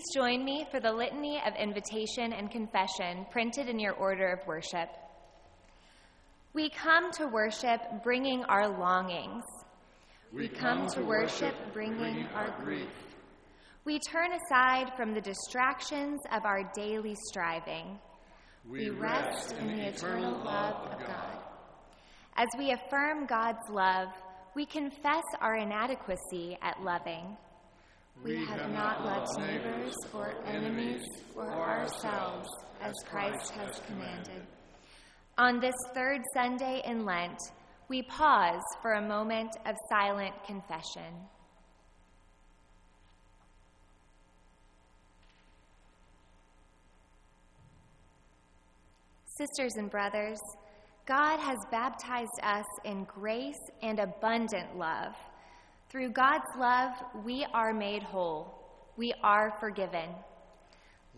Please join me for the litany of invitation and confession printed in your order of worship. We come to worship bringing our longings. We come to worship bringing our grief. We turn aside from the distractions of our daily striving. We rest in the eternal love of God. As we affirm God's love, we confess our inadequacy at loving. We have not loved neighbors or enemies or ourselves as Christ has commanded. On this third Sunday in Lent, we pause for a moment of silent confession. Sisters and brothers, God has baptized us in grace and abundant love. Through God's love, we are made whole. We are forgiven.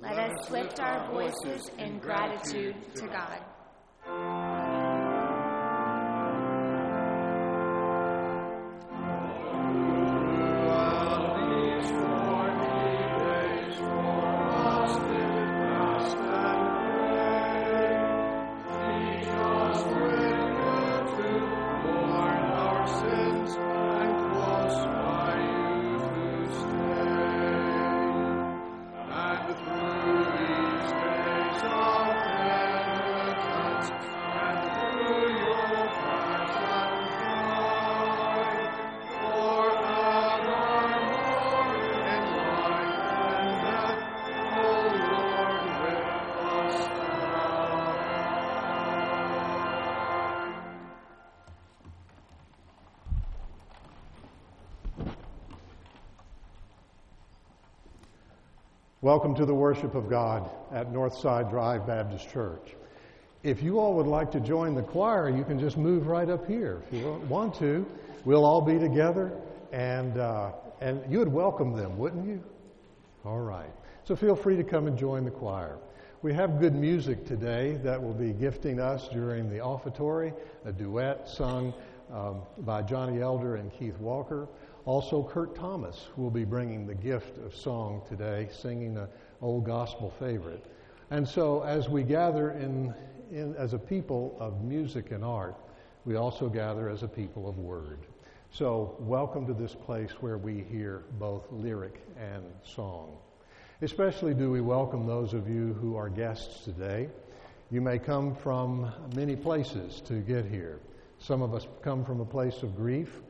Let us lift our voices in gratitude to God. Welcome to the worship of God at Northside Drive Baptist Church. If you all would like to join the choir, you can just move right up here. If you want to, we'll all be together, and uh, and you would welcome them, wouldn't you? All right. So feel free to come and join the choir. We have good music today that will be gifting us during the offertory, a duet sung um, by Johnny Elder and Keith Walker. Also, Kurt Thomas will be bringing the gift of song today, singing an old gospel favorite. And so, as we gather in, in, as a people of music and art, we also gather as a people of word. So, welcome to this place where we hear both lyric and song. Especially do we welcome those of you who are guests today. You may come from many places to get here. Some of us come from a place of grief,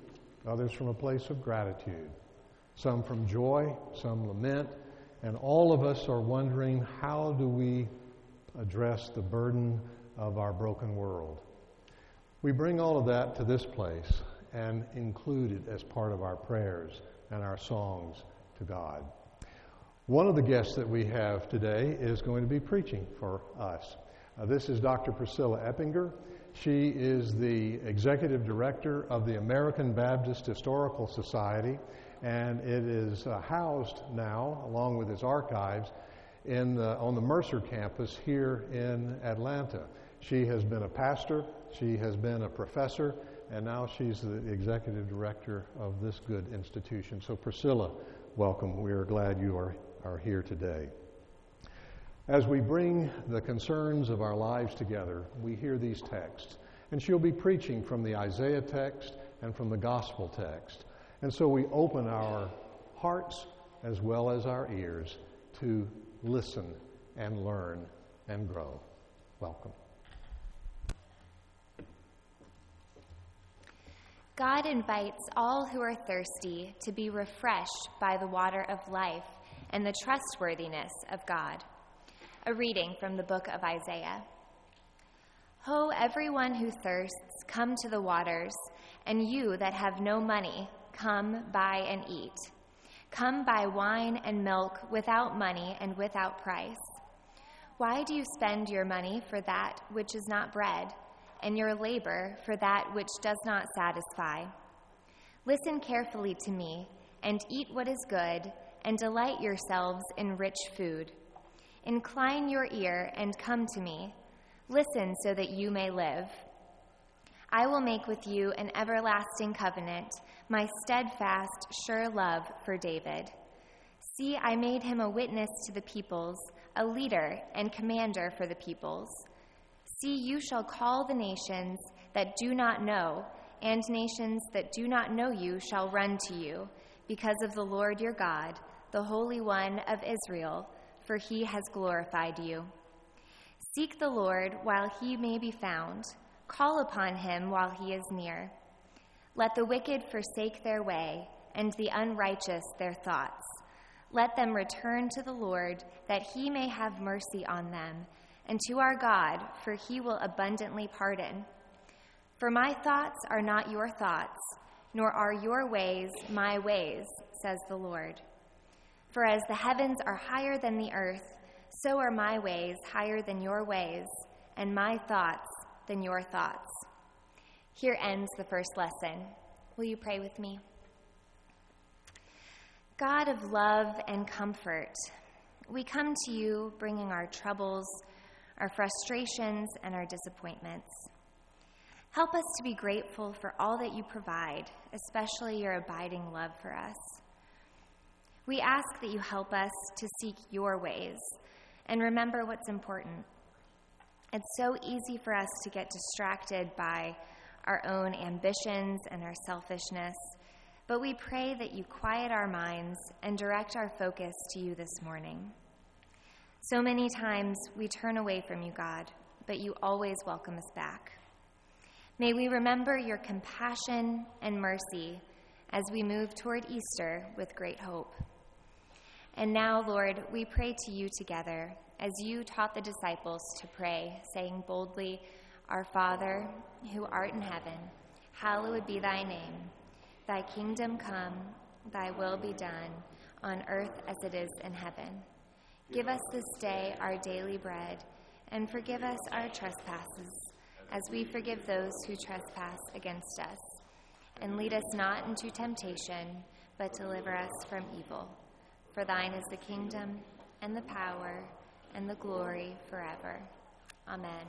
others from a place of gratitude, some from joy, some lament, and all of us are wondering how do we address the burden of our broken world. We bring all of that to this place and include it as part of our prayers and our songs to God. One of the guests that we have today is going to be preaching for us. Uh, this is Dr. Priscilla Eppinger. She is the executive director of the American Baptist Historical Society, and it is uh, housed now, along with its archives, in the, on the Mercer campus here in Atlanta. She has been a pastor, she has been a professor, and now she's the executive director of this good institution. So, Priscilla, welcome. We are glad you are, are here today. As we bring the concerns of our lives together, we hear these texts. And she'll be preaching from the Isaiah text and from the gospel text. And so we open our hearts as well as our ears to listen and learn and grow. Welcome. God invites all who are thirsty to be refreshed by the water of life and the trustworthiness of God. A reading from the book of Isaiah. Ho, everyone who thirsts, come to the waters, and you that have no money, come buy and eat. Come buy wine and milk without money and without price. Why do you spend your money for that which is not bread, and your labor for that which does not satisfy? Listen carefully to me, and eat what is good, and delight yourselves in rich food. Incline your ear and come to me. Listen so that you may live. I will make with you an everlasting covenant, my steadfast, sure love for David. See, I made him a witness to the peoples, a leader and commander for the peoples. See, you shall call the nations that do not know, and nations that do not know you shall run to you, because of the Lord your God, the Holy One of Israel, for he has glorified you. Seek the Lord while he may be found, call upon him while he is near. Let the wicked forsake their way, and the unrighteous their thoughts. Let them return to the Lord, that he may have mercy on them, and to our God, for he will abundantly pardon. For my thoughts are not your thoughts, nor are your ways my ways, says the Lord. For as the heavens are higher than the earth, so are my ways higher than your ways, and my thoughts than your thoughts. Here ends the first lesson. Will you pray with me? God of love and comfort, we come to you bringing our troubles, our frustrations, and our disappointments. Help us to be grateful for all that you provide, especially your abiding love for us. We ask that you help us to seek your ways and remember what's important. It's so easy for us to get distracted by our own ambitions and our selfishness but we pray that you quiet our minds and direct our focus to you this morning. So many times we turn away from you, God, but you always welcome us back. May we remember your compassion and mercy as we move toward Easter with great hope. And now, Lord, we pray to you together as you taught the disciples to pray, saying boldly, Our Father, who art in heaven, hallowed be thy name. Thy kingdom come, thy will be done, on earth as it is in heaven. Give us this day our daily bread, and forgive us our trespasses, as we forgive those who trespass against us. And lead us not into temptation, but deliver us from evil. For thine is the kingdom, and the power, and the glory forever. Amen.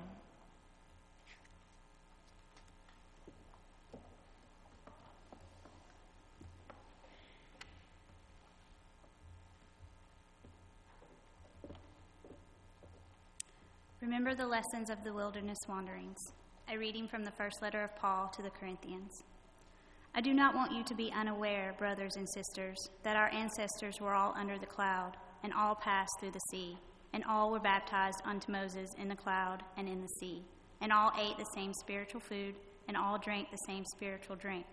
Remember the lessons of the wilderness wanderings. A reading from the first letter of Paul to the Corinthians. I do not want you to be unaware, brothers and sisters, that our ancestors were all under the cloud, and all passed through the sea, and all were baptized unto Moses in the cloud and in the sea, and all ate the same spiritual food, and all drank the same spiritual drink.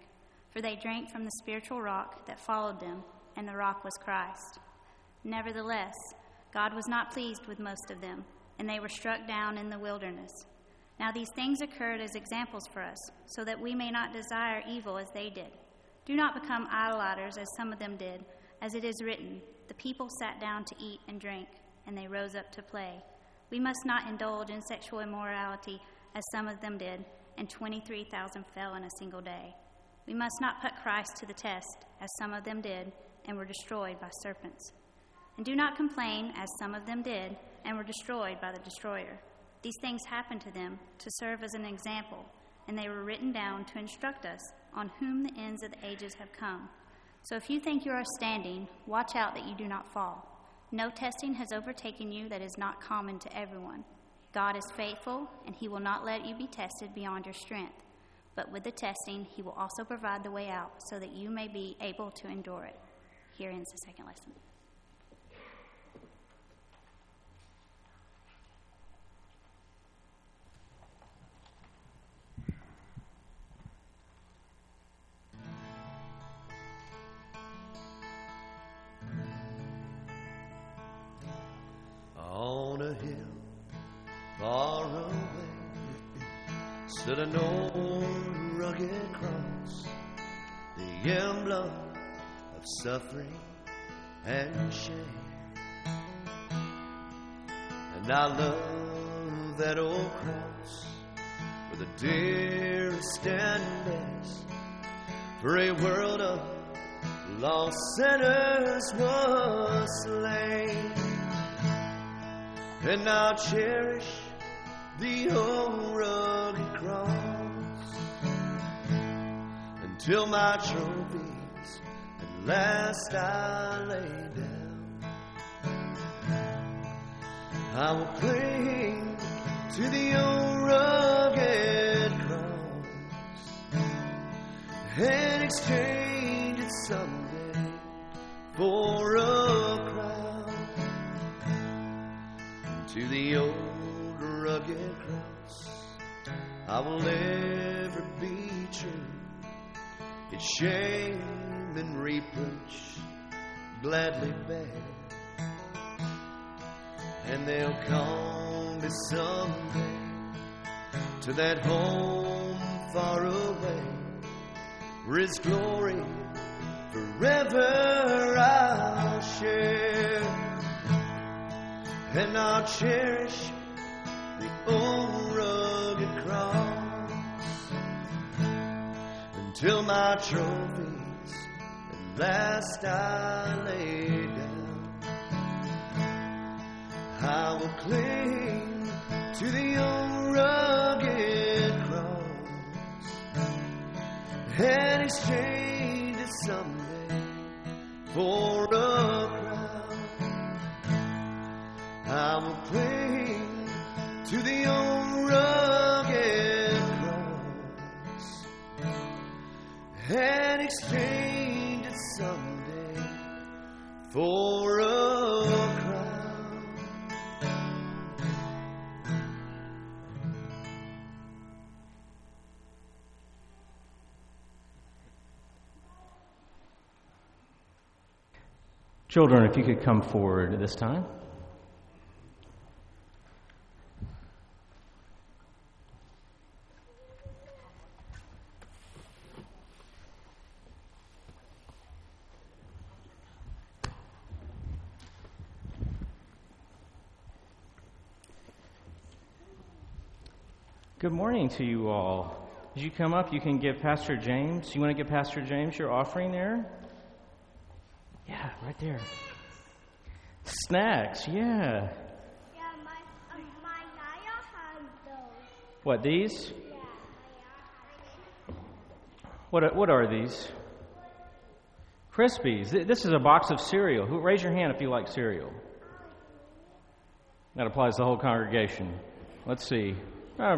For they drank from the spiritual rock that followed them, and the rock was Christ. Nevertheless, God was not pleased with most of them and they were struck down in the wilderness. Now these things occurred as examples for us, so that we may not desire evil as they did. Do not become idolaters as some of them did, as it is written, The people sat down to eat and drink, and they rose up to play. We must not indulge in sexual immorality as some of them did, and 23,000 fell in a single day. We must not put Christ to the test, as some of them did, and were destroyed by serpents. And do not complain, as some of them did, and were destroyed by the destroyer. These things happened to them to serve as an example, and they were written down to instruct us on whom the ends of the ages have come. So if you think you are standing, watch out that you do not fall. No testing has overtaken you that is not common to everyone. God is faithful, and he will not let you be tested beyond your strength. But with the testing, he will also provide the way out so that you may be able to endure it. Here ends the second lesson. Stood an old rugged cross, the emblem of suffering and shame. And I love that old cross where the dearest and best for a world of lost sinners was slain and I'll cherish the old rugged cross until my trophies at last I lay down. I will cling to the old rugged cross and exchange it someday for a crown. To the old rugged cross, I will ever be true. Its shame and reproach gladly bear. And they'll call me someday to that home far away where His glory forever I'll share, and I'll cherish the old rugged cross until my trophies at last I lay down. I will cling to the old rugged cross and exchange it someday for a will cling to the old rugged cross and exchange it someday for a crown. Children, if you could come forward this time. Good morning to you all. As you come up, you can give Pastor James. You want to give Pastor James your offering there? Yeah, right there. Snacks, yeah. Yeah, my, um, my has those. What, these? Yeah, What are, what are these? Krispies. Th- This is a box of cereal. Who, raise your hand if you like cereal. That applies to the whole congregation. Let's see. Uh,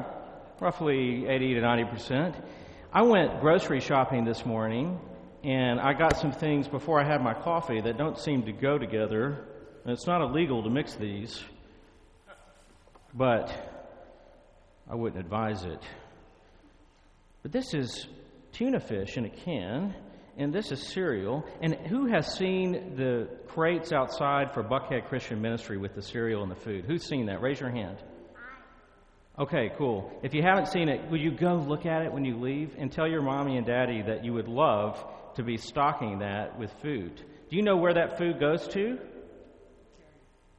roughly 80 to 90 percent. I went grocery shopping this morning, and I got some things before I had my coffee that don't seem to go together. And it's not illegal to mix these, but I wouldn't advise it. But this is tuna fish in a can, and this is cereal. And who has seen the crates outside for Buckhead Christian Ministry with the cereal and the food? Who's seen that? Raise your hand. Okay, cool. If you haven't seen it, will you go look at it when you leave and tell your mommy and daddy that you would love to be stocking that with food? Do you know where that food goes to?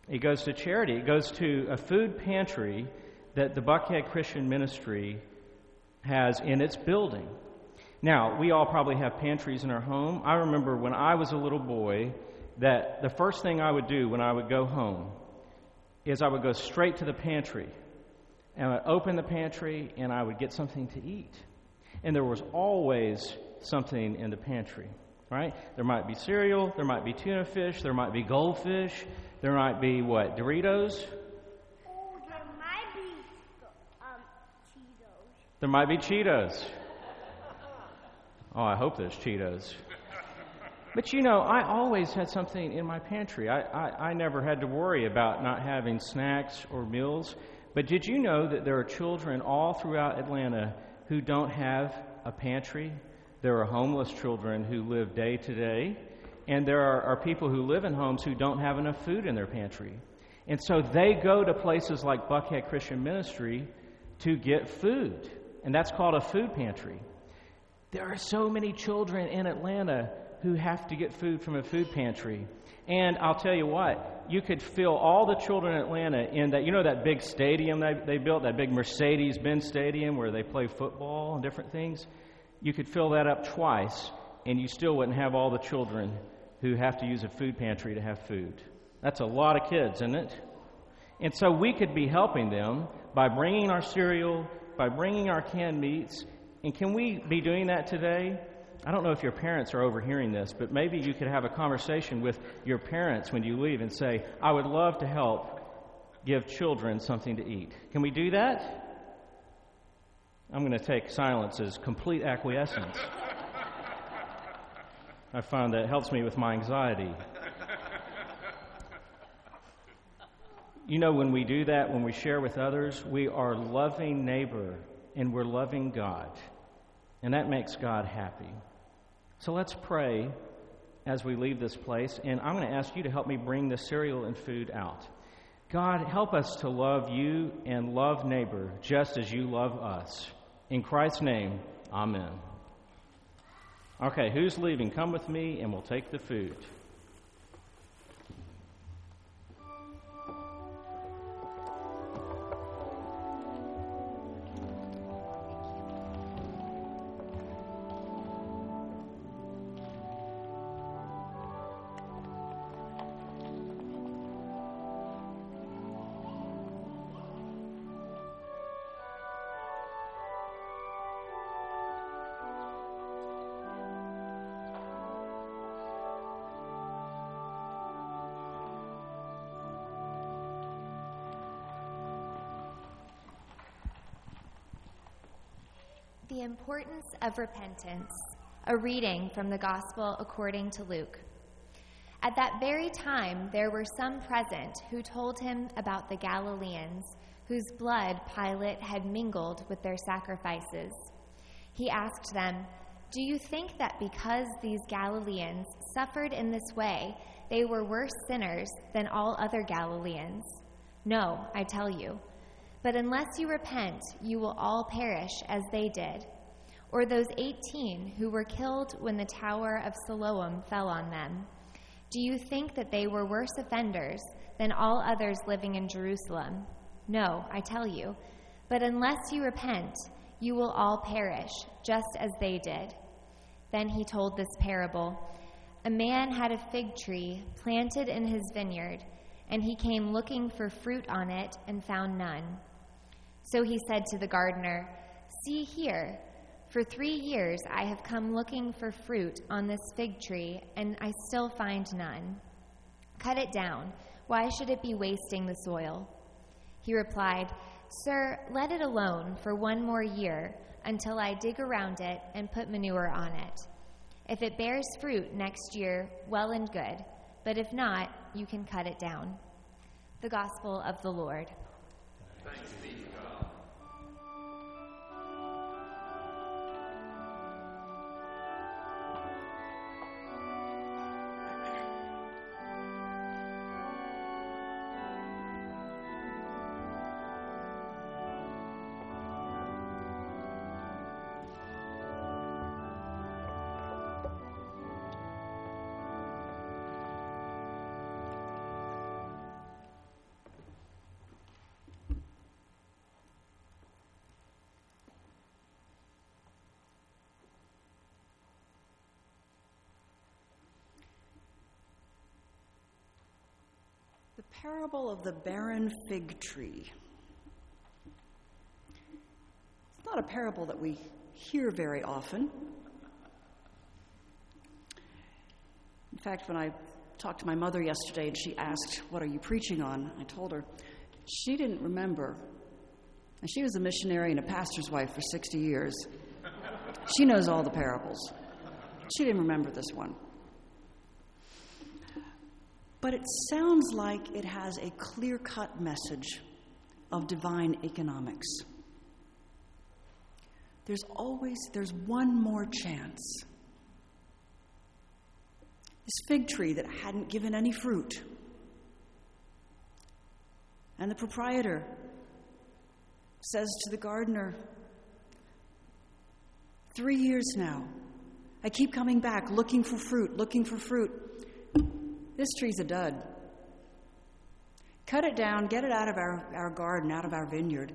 It goes to charity. It goes to a food pantry that the Buckhead Christian Ministry has in its building. Now, we all probably have pantries in our home. I remember when I was a little boy that the first thing I would do when I would go home is I would go straight to the pantry and I'd open the pantry and I would get something to eat. And there was always something in the pantry, right? There might be cereal, there might be tuna fish, there might be goldfish, there might be what? Doritos? Oh, there might be um, Cheetos. There might be Cheetos. Oh, I hope there's Cheetos. But you know, I always had something in my pantry. I, I, I never had to worry about not having snacks or meals. But did you know that there are children all throughout Atlanta who don't have a pantry? There are homeless children who live day to day, and there are, are people who live in homes who don't have enough food in their pantry. And so they go to places like Buckhead Christian Ministry to get food, and that's called a food pantry. There are so many children in Atlanta who have to get food from a food pantry. And I'll tell you what, you could fill all the children in Atlanta in that, you know, that big stadium they, they built, that big Mercedes Benz stadium where they play football and different things. You could fill that up twice, and you still wouldn't have all the children who have to use a food pantry to have food. That's a lot of kids, isn't it? And so we could be helping them by bringing our cereal, by bringing our canned meats. And can we be doing that today? I don't know if your parents are overhearing this, but maybe you could have a conversation with your parents when you leave and say, I would love to help give children something to eat. Can we do that? I'm going to take silence as complete acquiescence. I find that helps me with my anxiety. You know, when we do that, when we share with others, we are loving neighbor and we're loving God. And that makes God happy. So let's pray as we leave this place. And I'm going to ask you to help me bring the cereal and food out. God, help us to love you and love neighbor just as you love us. In Christ's name, amen. Okay, who's leaving? Come with me and we'll take the food. Importance of repentance, a reading from the Gospel according to Luke. At that very time, there were some present who told him about the Galileans, whose blood Pilate had mingled with their sacrifices. He asked them, Do you think that because these Galileans suffered in this way, they were worse sinners than all other Galileans? No, I tell you. But unless you repent, you will all perish as they did. Or those 18 who were killed when the tower of Siloam fell on them. Do you think that they were worse offenders than all others living in Jerusalem? No, I tell you. But unless you repent, you will all perish, just as they did. Then he told this parable A man had a fig tree planted in his vineyard, and he came looking for fruit on it and found none. So he said to the gardener, See here, for three years I have come looking for fruit on this fig tree, and I still find none. Cut it down. Why should it be wasting the soil? He replied, Sir, let it alone for one more year until I dig around it and put manure on it. If it bears fruit next year, well and good, but if not, you can cut it down. The Gospel of the Lord. The parable of the barren fig tree. It's not a parable that we hear very often. In fact, when I talked to my mother yesterday and she asked, What are you preaching on? I told her she didn't remember. And she was a missionary and a pastor's wife for 60 years. She knows all the parables. She didn't remember this one but it sounds like it has a clear cut message of divine economics. There's always there's one more chance. This fig tree that hadn't given any fruit. And the proprietor says to the gardener, Three years now. I keep coming back looking for fruit, looking for fruit. This tree's a dud. Cut it down, get it out of our, our garden, out of our vineyard,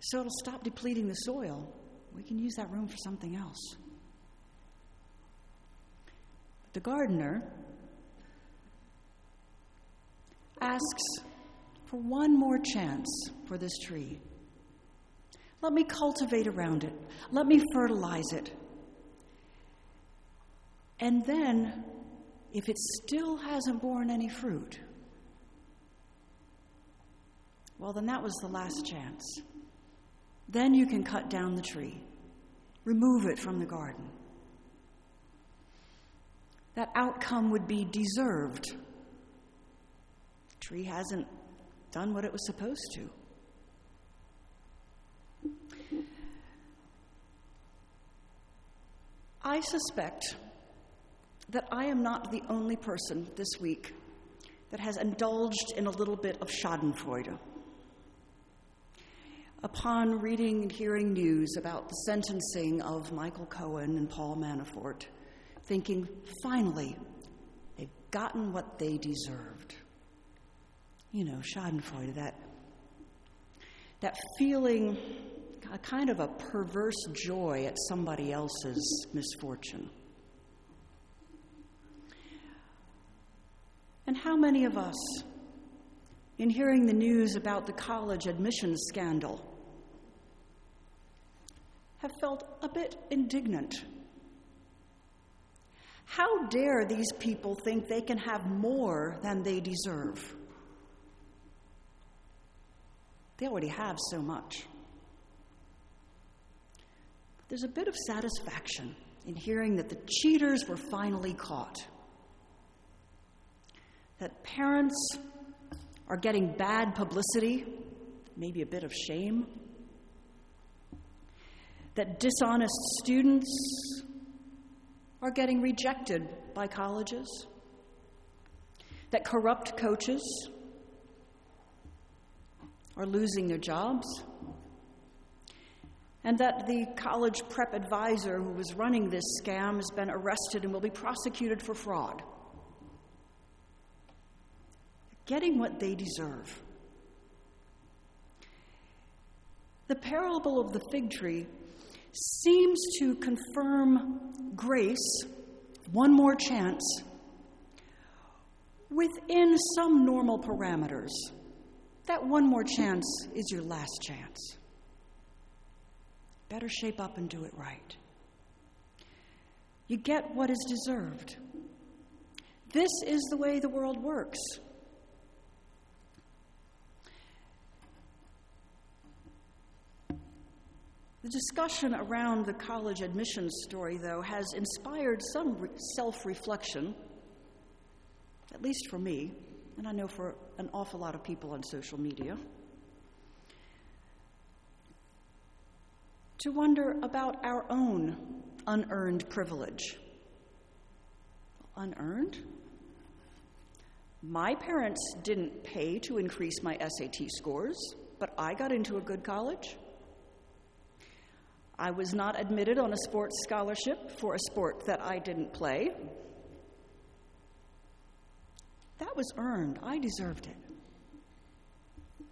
so it'll stop depleting the soil. We can use that room for something else. But the gardener asks for one more chance for this tree. Let me cultivate around it, let me fertilize it. And then if it still hasn't borne any fruit, well, then that was the last chance. Then you can cut down the tree, remove it from the garden. That outcome would be deserved. The tree hasn't done what it was supposed to. I suspect that I am not the only person this week that has indulged in a little bit of Schadenfreude. Upon reading and hearing news about the sentencing of Michael Cohen and Paul Manafort, thinking, finally, they've gotten what they deserved. You know, Schadenfreude, that, that feeling a kind of a perverse joy at somebody else's misfortune. And how many of us, in hearing the news about the college admissions scandal, have felt a bit indignant? How dare these people think they can have more than they deserve? They already have so much. There's a bit of satisfaction in hearing that the cheaters were finally caught, that parents are getting bad publicity, maybe a bit of shame, that dishonest students are getting rejected by colleges, that corrupt coaches are losing their jobs and that the college prep advisor who was running this scam has been arrested and will be prosecuted for fraud. Getting what they deserve. The parable of the fig tree seems to confirm grace, one more chance, within some normal parameters. That one more chance is your last chance. Better shape up and do it right. You get what is deserved. This is the way the world works. Discussion around the college admissions story, though, has inspired some re- self reflection, at least for me, and I know for an awful lot of people on social media. to wonder about our own unearned privilege. Unearned? My parents didn't pay to increase my SAT scores, but I got into a good college. I was not admitted on a sports scholarship for a sport that I didn't play. That was earned. I deserved it.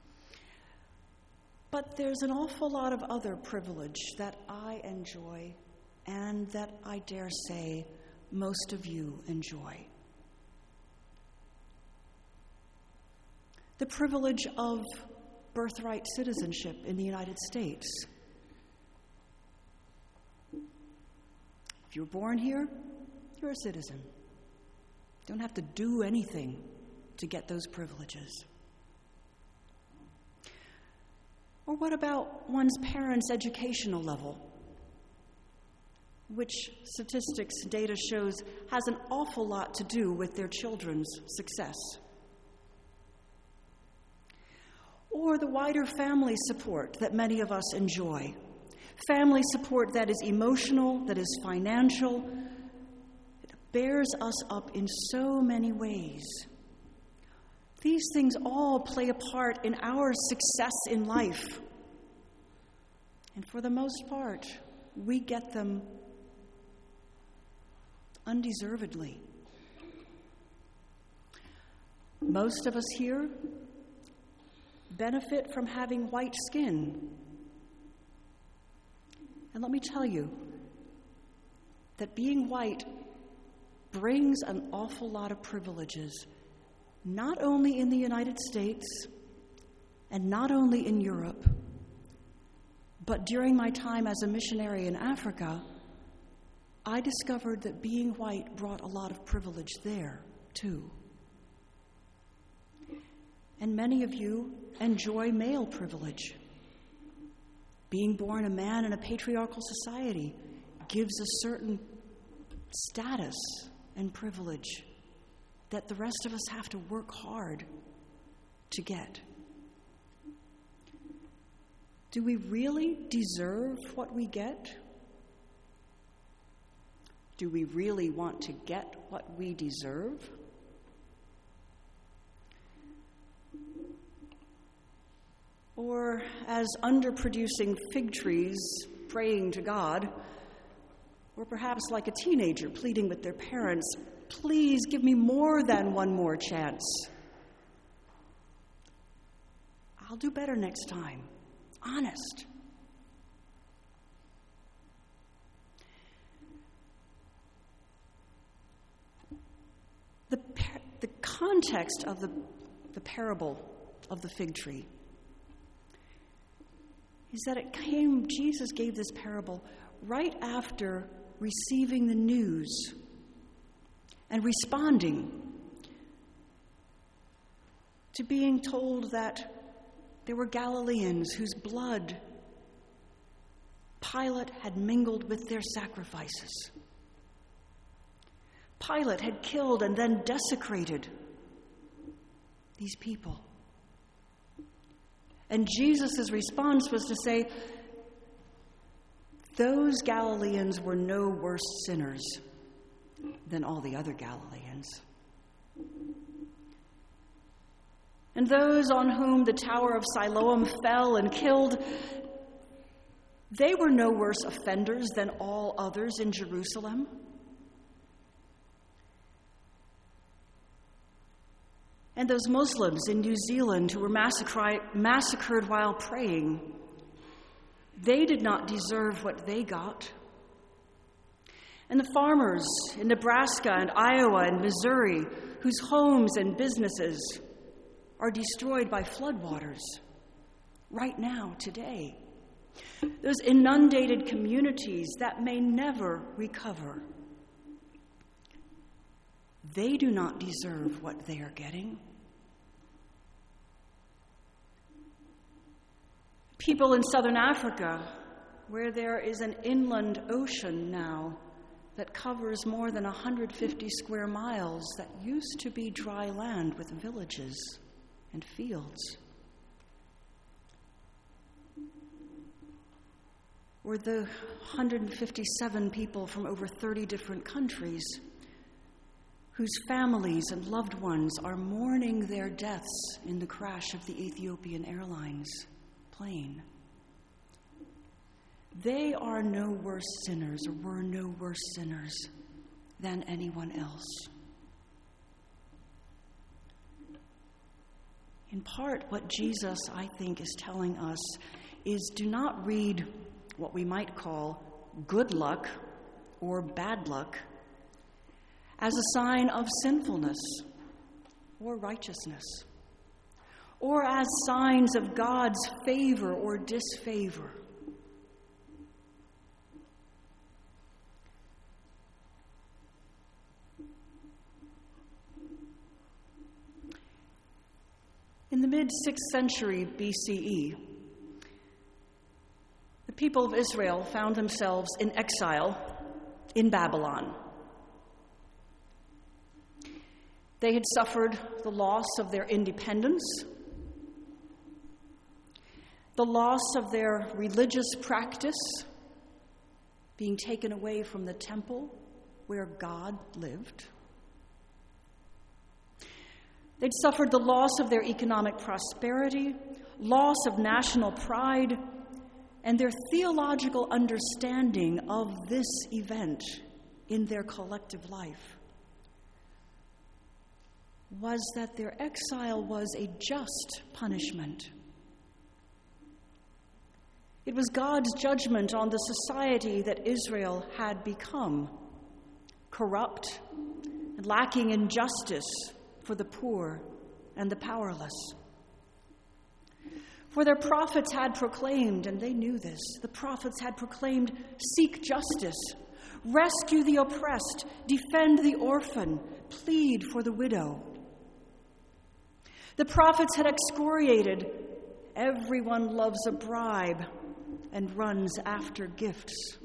But there's an awful lot of other privilege that I enjoy and that I dare say most of you enjoy. The privilege of birthright citizenship in the United States. If you were born here, you're a citizen. You Don't have to do anything to get those privileges. Or what about one's parents' educational level? Which statistics data shows has an awful lot to do with their children's success. Or the wider family support that many of us enjoy. Family support that is emotional, that is financial, it bears us up in so many ways. These things all play a part in our success in life. And for the most part, we get them undeservedly. Most of us here benefit from having white skin. And let me tell you that being white brings an awful lot of privileges not only in the United States and not only in Europe, but during my time as a missionary in Africa, I discovered that being white brought a lot of privilege there, too. And many of you enjoy male privilege. Being born a man in a patriarchal society gives a certain status and privilege that the rest of us have to work hard to get. Do we really deserve what we get? Do we really want to get what we deserve? Or, as underproducing fig trees praying to God, or perhaps like a teenager pleading with their parents, please give me more than one more chance. I'll do better next time. Honest. The, par- the context of the, the parable of the fig tree is that it came, Jesus gave this parable right after receiving the news and responding to being told that there were Galileans whose blood Pilate had mingled with their sacrifices. Pilate had killed and then desecrated these people. And Jesus' response was to say, Those Galileans were no worse sinners than all the other Galileans. And those on whom the Tower of Siloam fell and killed, they were no worse offenders than all others in Jerusalem. And those Muslims in New Zealand who were massacred while praying, they did not deserve what they got. And the farmers in Nebraska and Iowa and Missouri, whose homes and businesses are destroyed by floodwaters right now, today. Those inundated communities that may never recover. They do not deserve what they are getting. People in southern Africa, where there is an inland ocean now that covers more than 150 square miles that used to be dry land with villages and fields. Or the 157 people from over 30 different countries whose families and loved ones are mourning their deaths in the crash of the Ethiopian Airlines plane. They are no worse sinners, or were no worse sinners than anyone else. In part, what Jesus, I think, is telling us is do not read what we might call good luck or bad luck as a sign of sinfulness or righteousness, or as signs of God's favor or disfavor. In the mid 6th century BCE, the people of Israel found themselves in exile in Babylon. They had suffered the loss of their independence, the loss of their religious practice, being taken away from the temple where God lived. They'd suffered the loss of their economic prosperity, loss of national pride, and their theological understanding of this event in their collective life was that their exile was a just punishment. It was God's judgment on the society that Israel had become corrupt and lacking in justice for the poor and the powerless. For their prophets had proclaimed, and they knew this, the prophets had proclaimed seek justice, rescue the oppressed, defend the orphan, plead for the widow. The prophets had excoriated Everyone loves a bribe and runs after gifts.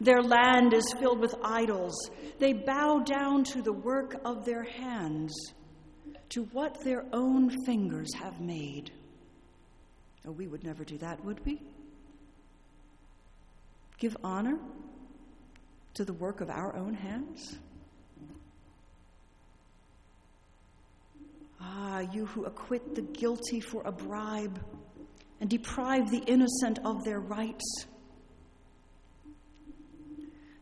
Their land is filled with idols. They bow down to the work of their hands, to what their own fingers have made. Oh, we would never do that, would we? Give honor to the work of our own hands? Ah, you who acquit the guilty for a bribe and deprive the innocent of their rights.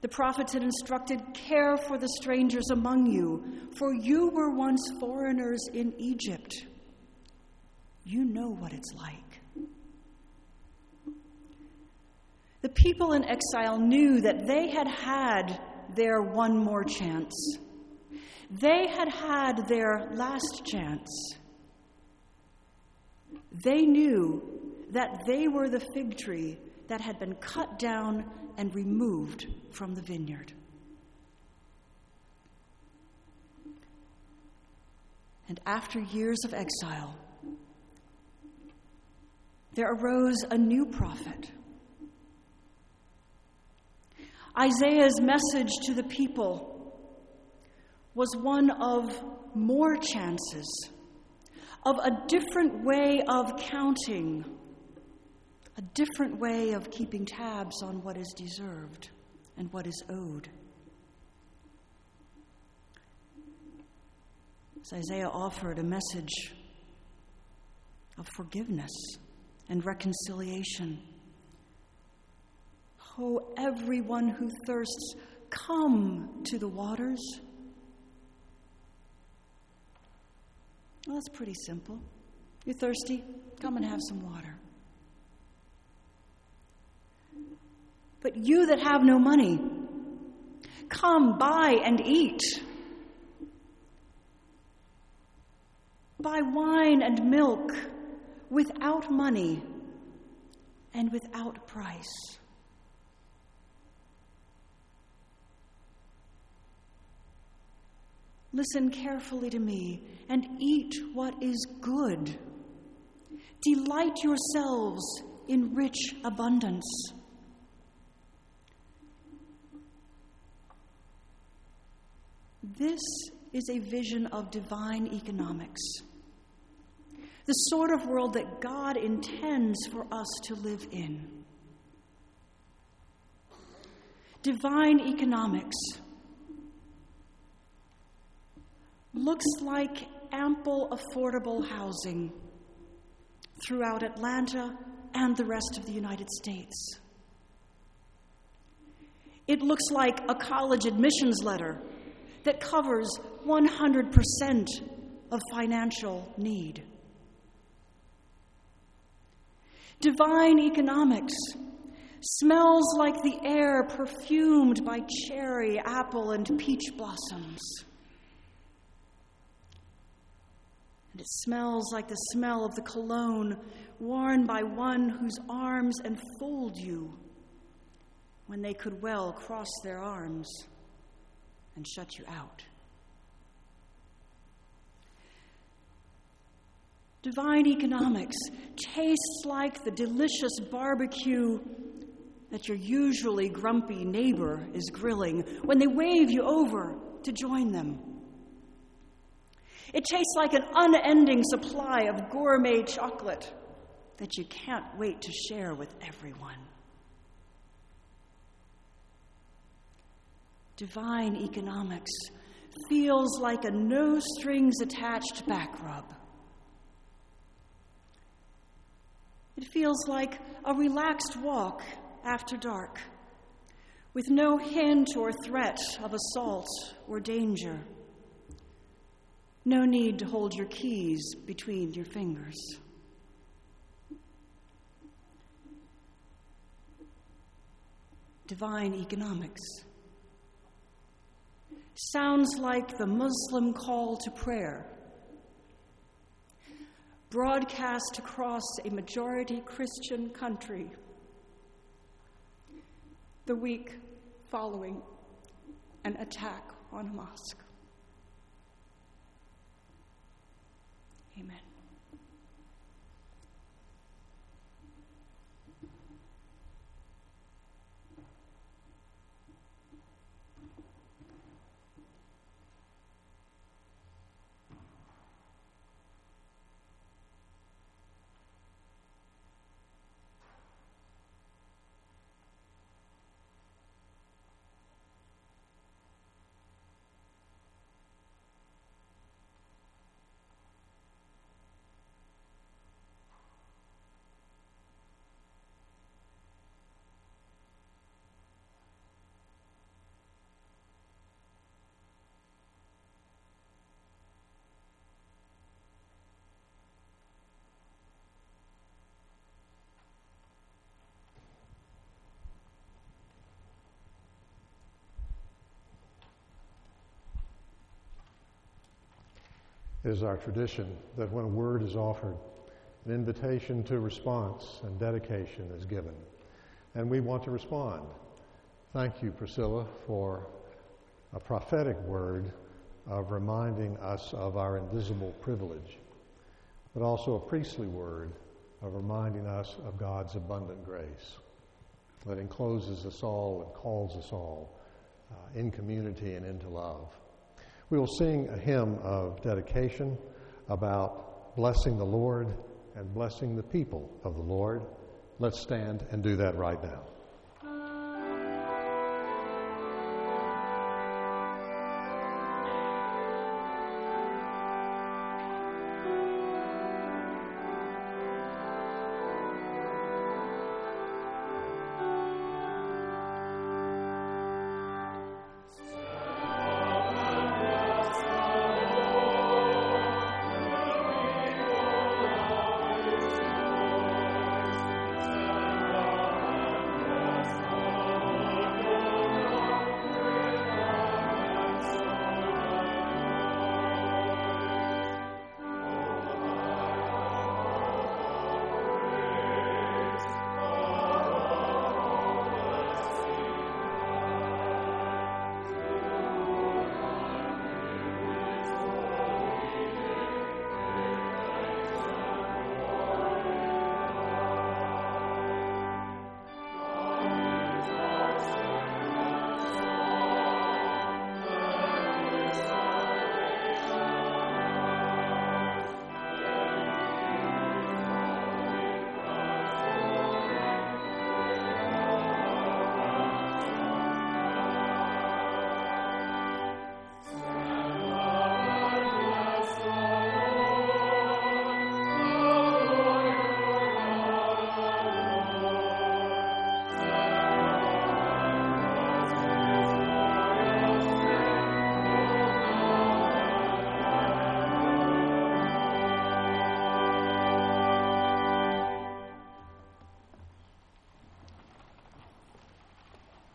The prophets had instructed, Care for the strangers among you, for you were once foreigners in Egypt. You know what it's like. The people in exile knew that they had had their one more chance. They had had their last chance. They knew that they were the fig tree that had been cut down and removed from the vineyard. And after years of exile, there arose a new prophet. Isaiah's message to the people was one of more chances, of a different way of counting, a different way of keeping tabs on what is deserved and what is owed. As Isaiah offered a message of forgiveness and reconciliation. Oh, everyone who thirsts, come to the waters. Well, that's pretty simple. You're thirsty? Come and have some water. But you that have no money, come buy and eat. Buy wine and milk without money and without price. Listen carefully to me and eat what is good. Delight yourselves in rich abundance. This is a vision of divine economics, the sort of world that God intends for us to live in. Divine economics looks like ample, affordable housing throughout Atlanta and the rest of the United States. It looks like a college admissions letter that covers 100% of financial need. Divine economics smells like the air perfumed by cherry, apple, and peach blossoms. And it smells like the smell of the cologne worn by one whose arms enfold you when they could well cross their arms and shut you out. Divine economics tastes like the delicious barbecue that your usually grumpy neighbor is grilling when they wave you over to join them. It tastes like an unending supply of gourmet chocolate that you can't wait to share with everyone. Divine economics feels like a no strings attached back rub. It feels like a relaxed walk after dark, with no hint or threat of assault or danger. No need to hold your keys between your fingers. Divine economics sounds like the Muslim call to prayer, broadcast across a majority Christian country the week following an attack on a mosque. Amen. Is our tradition that when a word is offered, an invitation to response and dedication is given. And we want to respond. Thank you, Priscilla, for a prophetic word of reminding us of our invisible privilege, but also a priestly word of reminding us of God's abundant grace that encloses us all and calls us all uh, in community and into love. We will sing a hymn of dedication about blessing the Lord and blessing the people of the Lord. Let's stand and do that right now.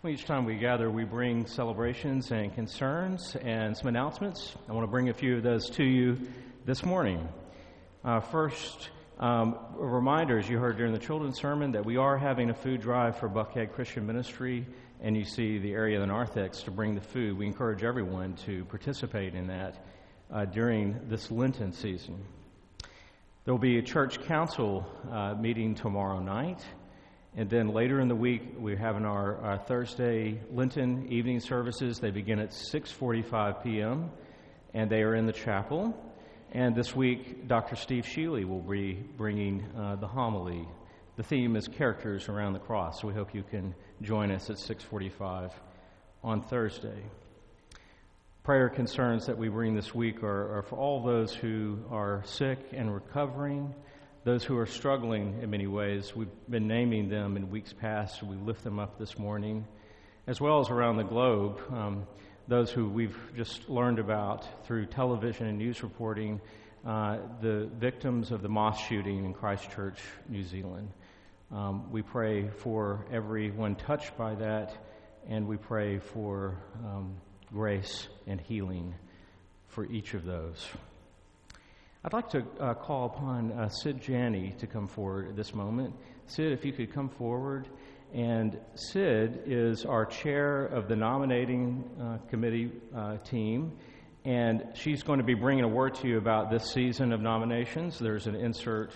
Each time we gather, we bring celebrations and concerns and some announcements. I want to bring a few of those to you this morning. Uh, first, um, a reminder, as you heard during the children's sermon, that we are having a food drive for Buckhead Christian Ministry, and you see the area of the narthex to bring the food. We encourage everyone to participate in that uh, during this Lenten season. There will be a church council uh, meeting tomorrow night. And then later in the week, we're having our, our Thursday Lenten evening services. They begin at 6:45 p.m. and they are in the chapel. And this week, Dr. Steve Sheely will be bringing uh, the homily. The theme is characters around the cross. So we hope you can join us at 6:45 on Thursday. Prayer concerns that we bring this week are, are for all those who are sick and recovering those who are struggling in many ways. We've been naming them in weeks past. We lift them up this morning, as well as around the globe. Um, those who we've just learned about through television and news reporting, uh, the victims of the mosque shooting in Christchurch, New Zealand. Um, we pray for everyone touched by that, and we pray for um, grace and healing for each of those. I'd like to uh, call upon uh, Sid Janney to come forward at this moment. Sid, if you could come forward. And Sid is our chair of the nominating uh, committee uh, team, and she's going to be bringing a word to you about this season of nominations. There's an insert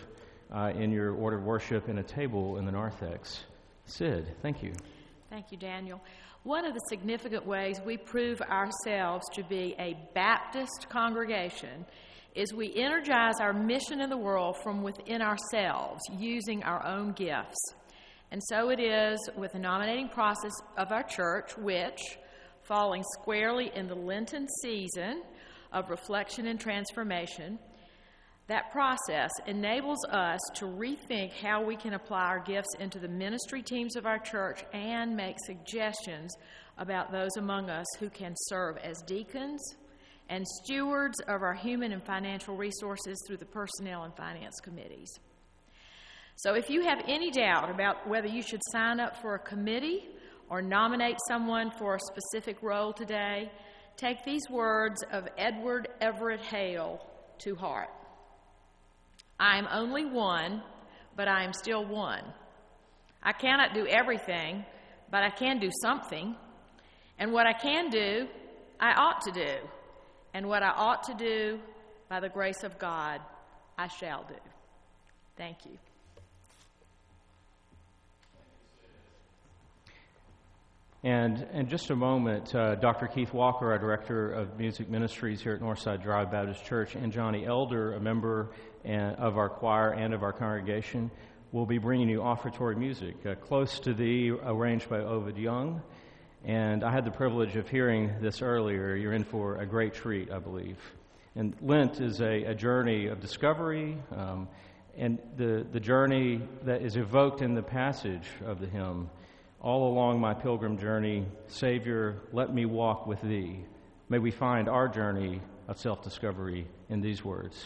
uh, in your order of worship in a table in the narthex. Sid, thank you. Thank you, Daniel. One of the significant ways we prove ourselves to be a Baptist congregation is we energize our mission in the world from within ourselves using our own gifts. And so it is with the nominating process of our church, which, falling squarely in the Lenten season of reflection and transformation, that process enables us to rethink how we can apply our gifts into the ministry teams of our church and make suggestions about those among us who can serve as deacons, and stewards of our human and financial resources through the personnel and finance committees. So, if you have any doubt about whether you should sign up for a committee or nominate someone for a specific role today, take these words of Edward Everett Hale to heart. I am only one, but I am still one. I cannot do everything, but I can do something. And what I can do, I ought to do. And what I ought to do, by the grace of God, I shall do. Thank you. And in just a moment, uh, Dr. Keith Walker, our Director of Music Ministries here at Northside Drive Baptist Church, and Johnny Elder, a member of our choir and of our congregation, will be bringing you offertory music. Uh, Close to Thee, arranged by Ovid Young. And I had the privilege of hearing this earlier. You're in for a great treat, I believe. And Lent is a, a journey of discovery, um, and the, the journey that is evoked in the passage of the hymn all along my pilgrim journey, Savior, let me walk with Thee. May we find our journey of self discovery in these words.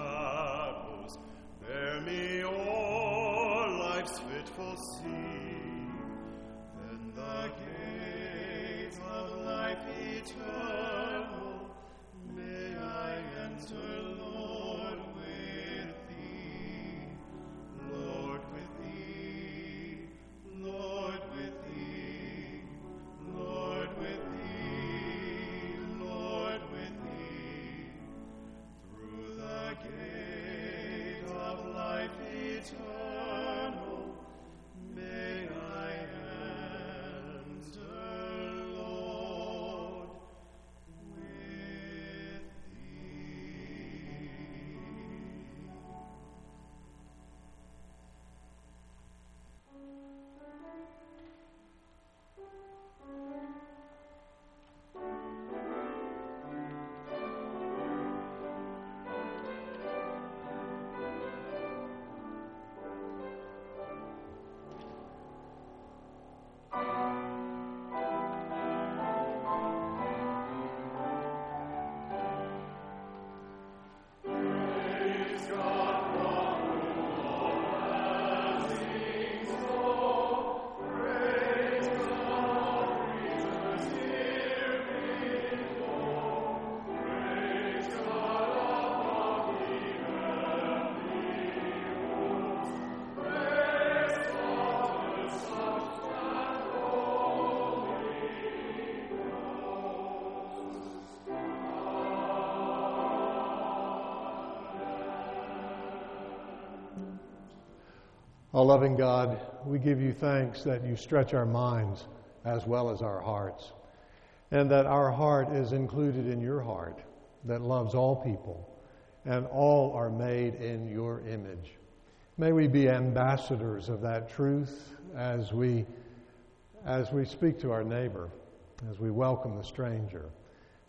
will see. Loving God, we give you thanks that you stretch our minds as well as our hearts, and that our heart is included in your heart that loves all people, and all are made in your image. May we be ambassadors of that truth as we, as we speak to our neighbor, as we welcome the stranger,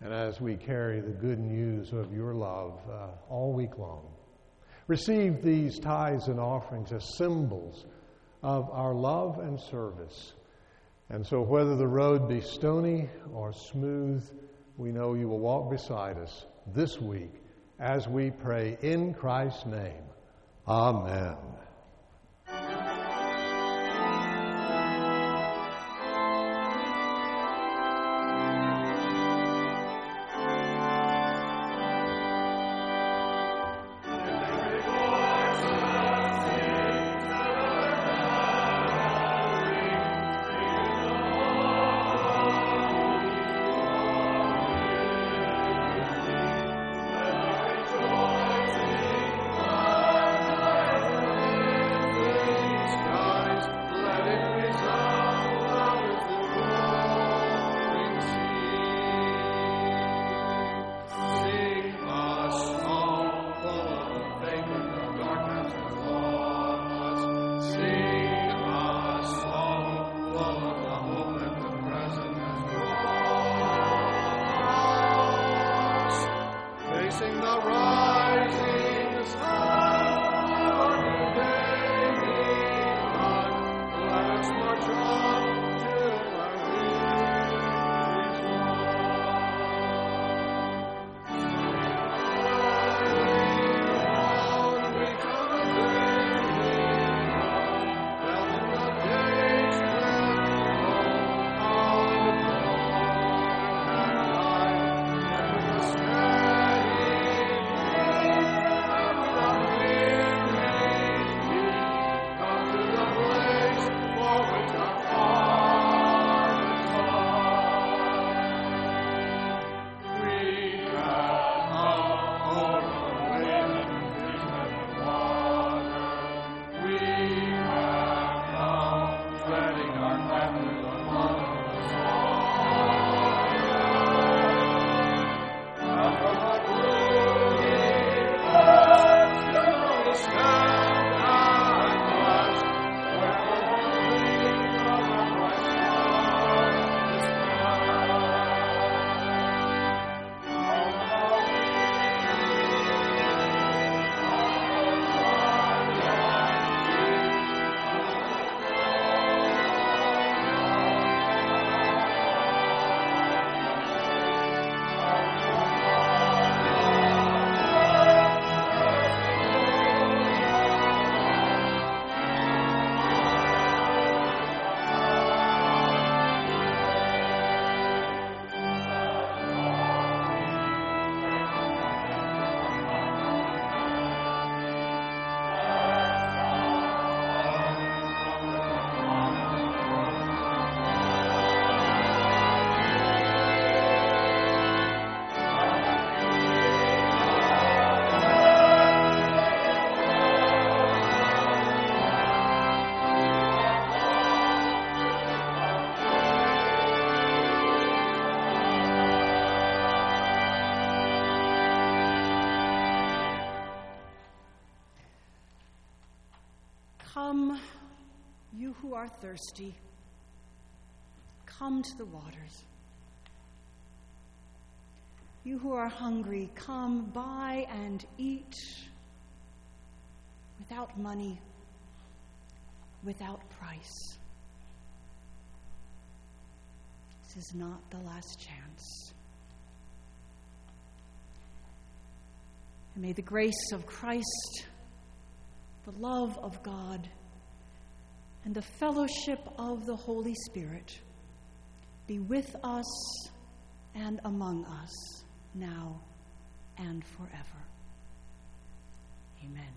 and as we carry the good news of your love uh, all week long. Receive these tithes and offerings as symbols of our love and service. And so, whether the road be stony or smooth, we know you will walk beside us this week as we pray in Christ's name. Amen. Come, you who are thirsty, come to the waters. You who are hungry, come buy and eat without money, without price. This is not the last chance. And may the grace of Christ, the love of God, and the fellowship of the Holy Spirit be with us and among us now and forever. Amen.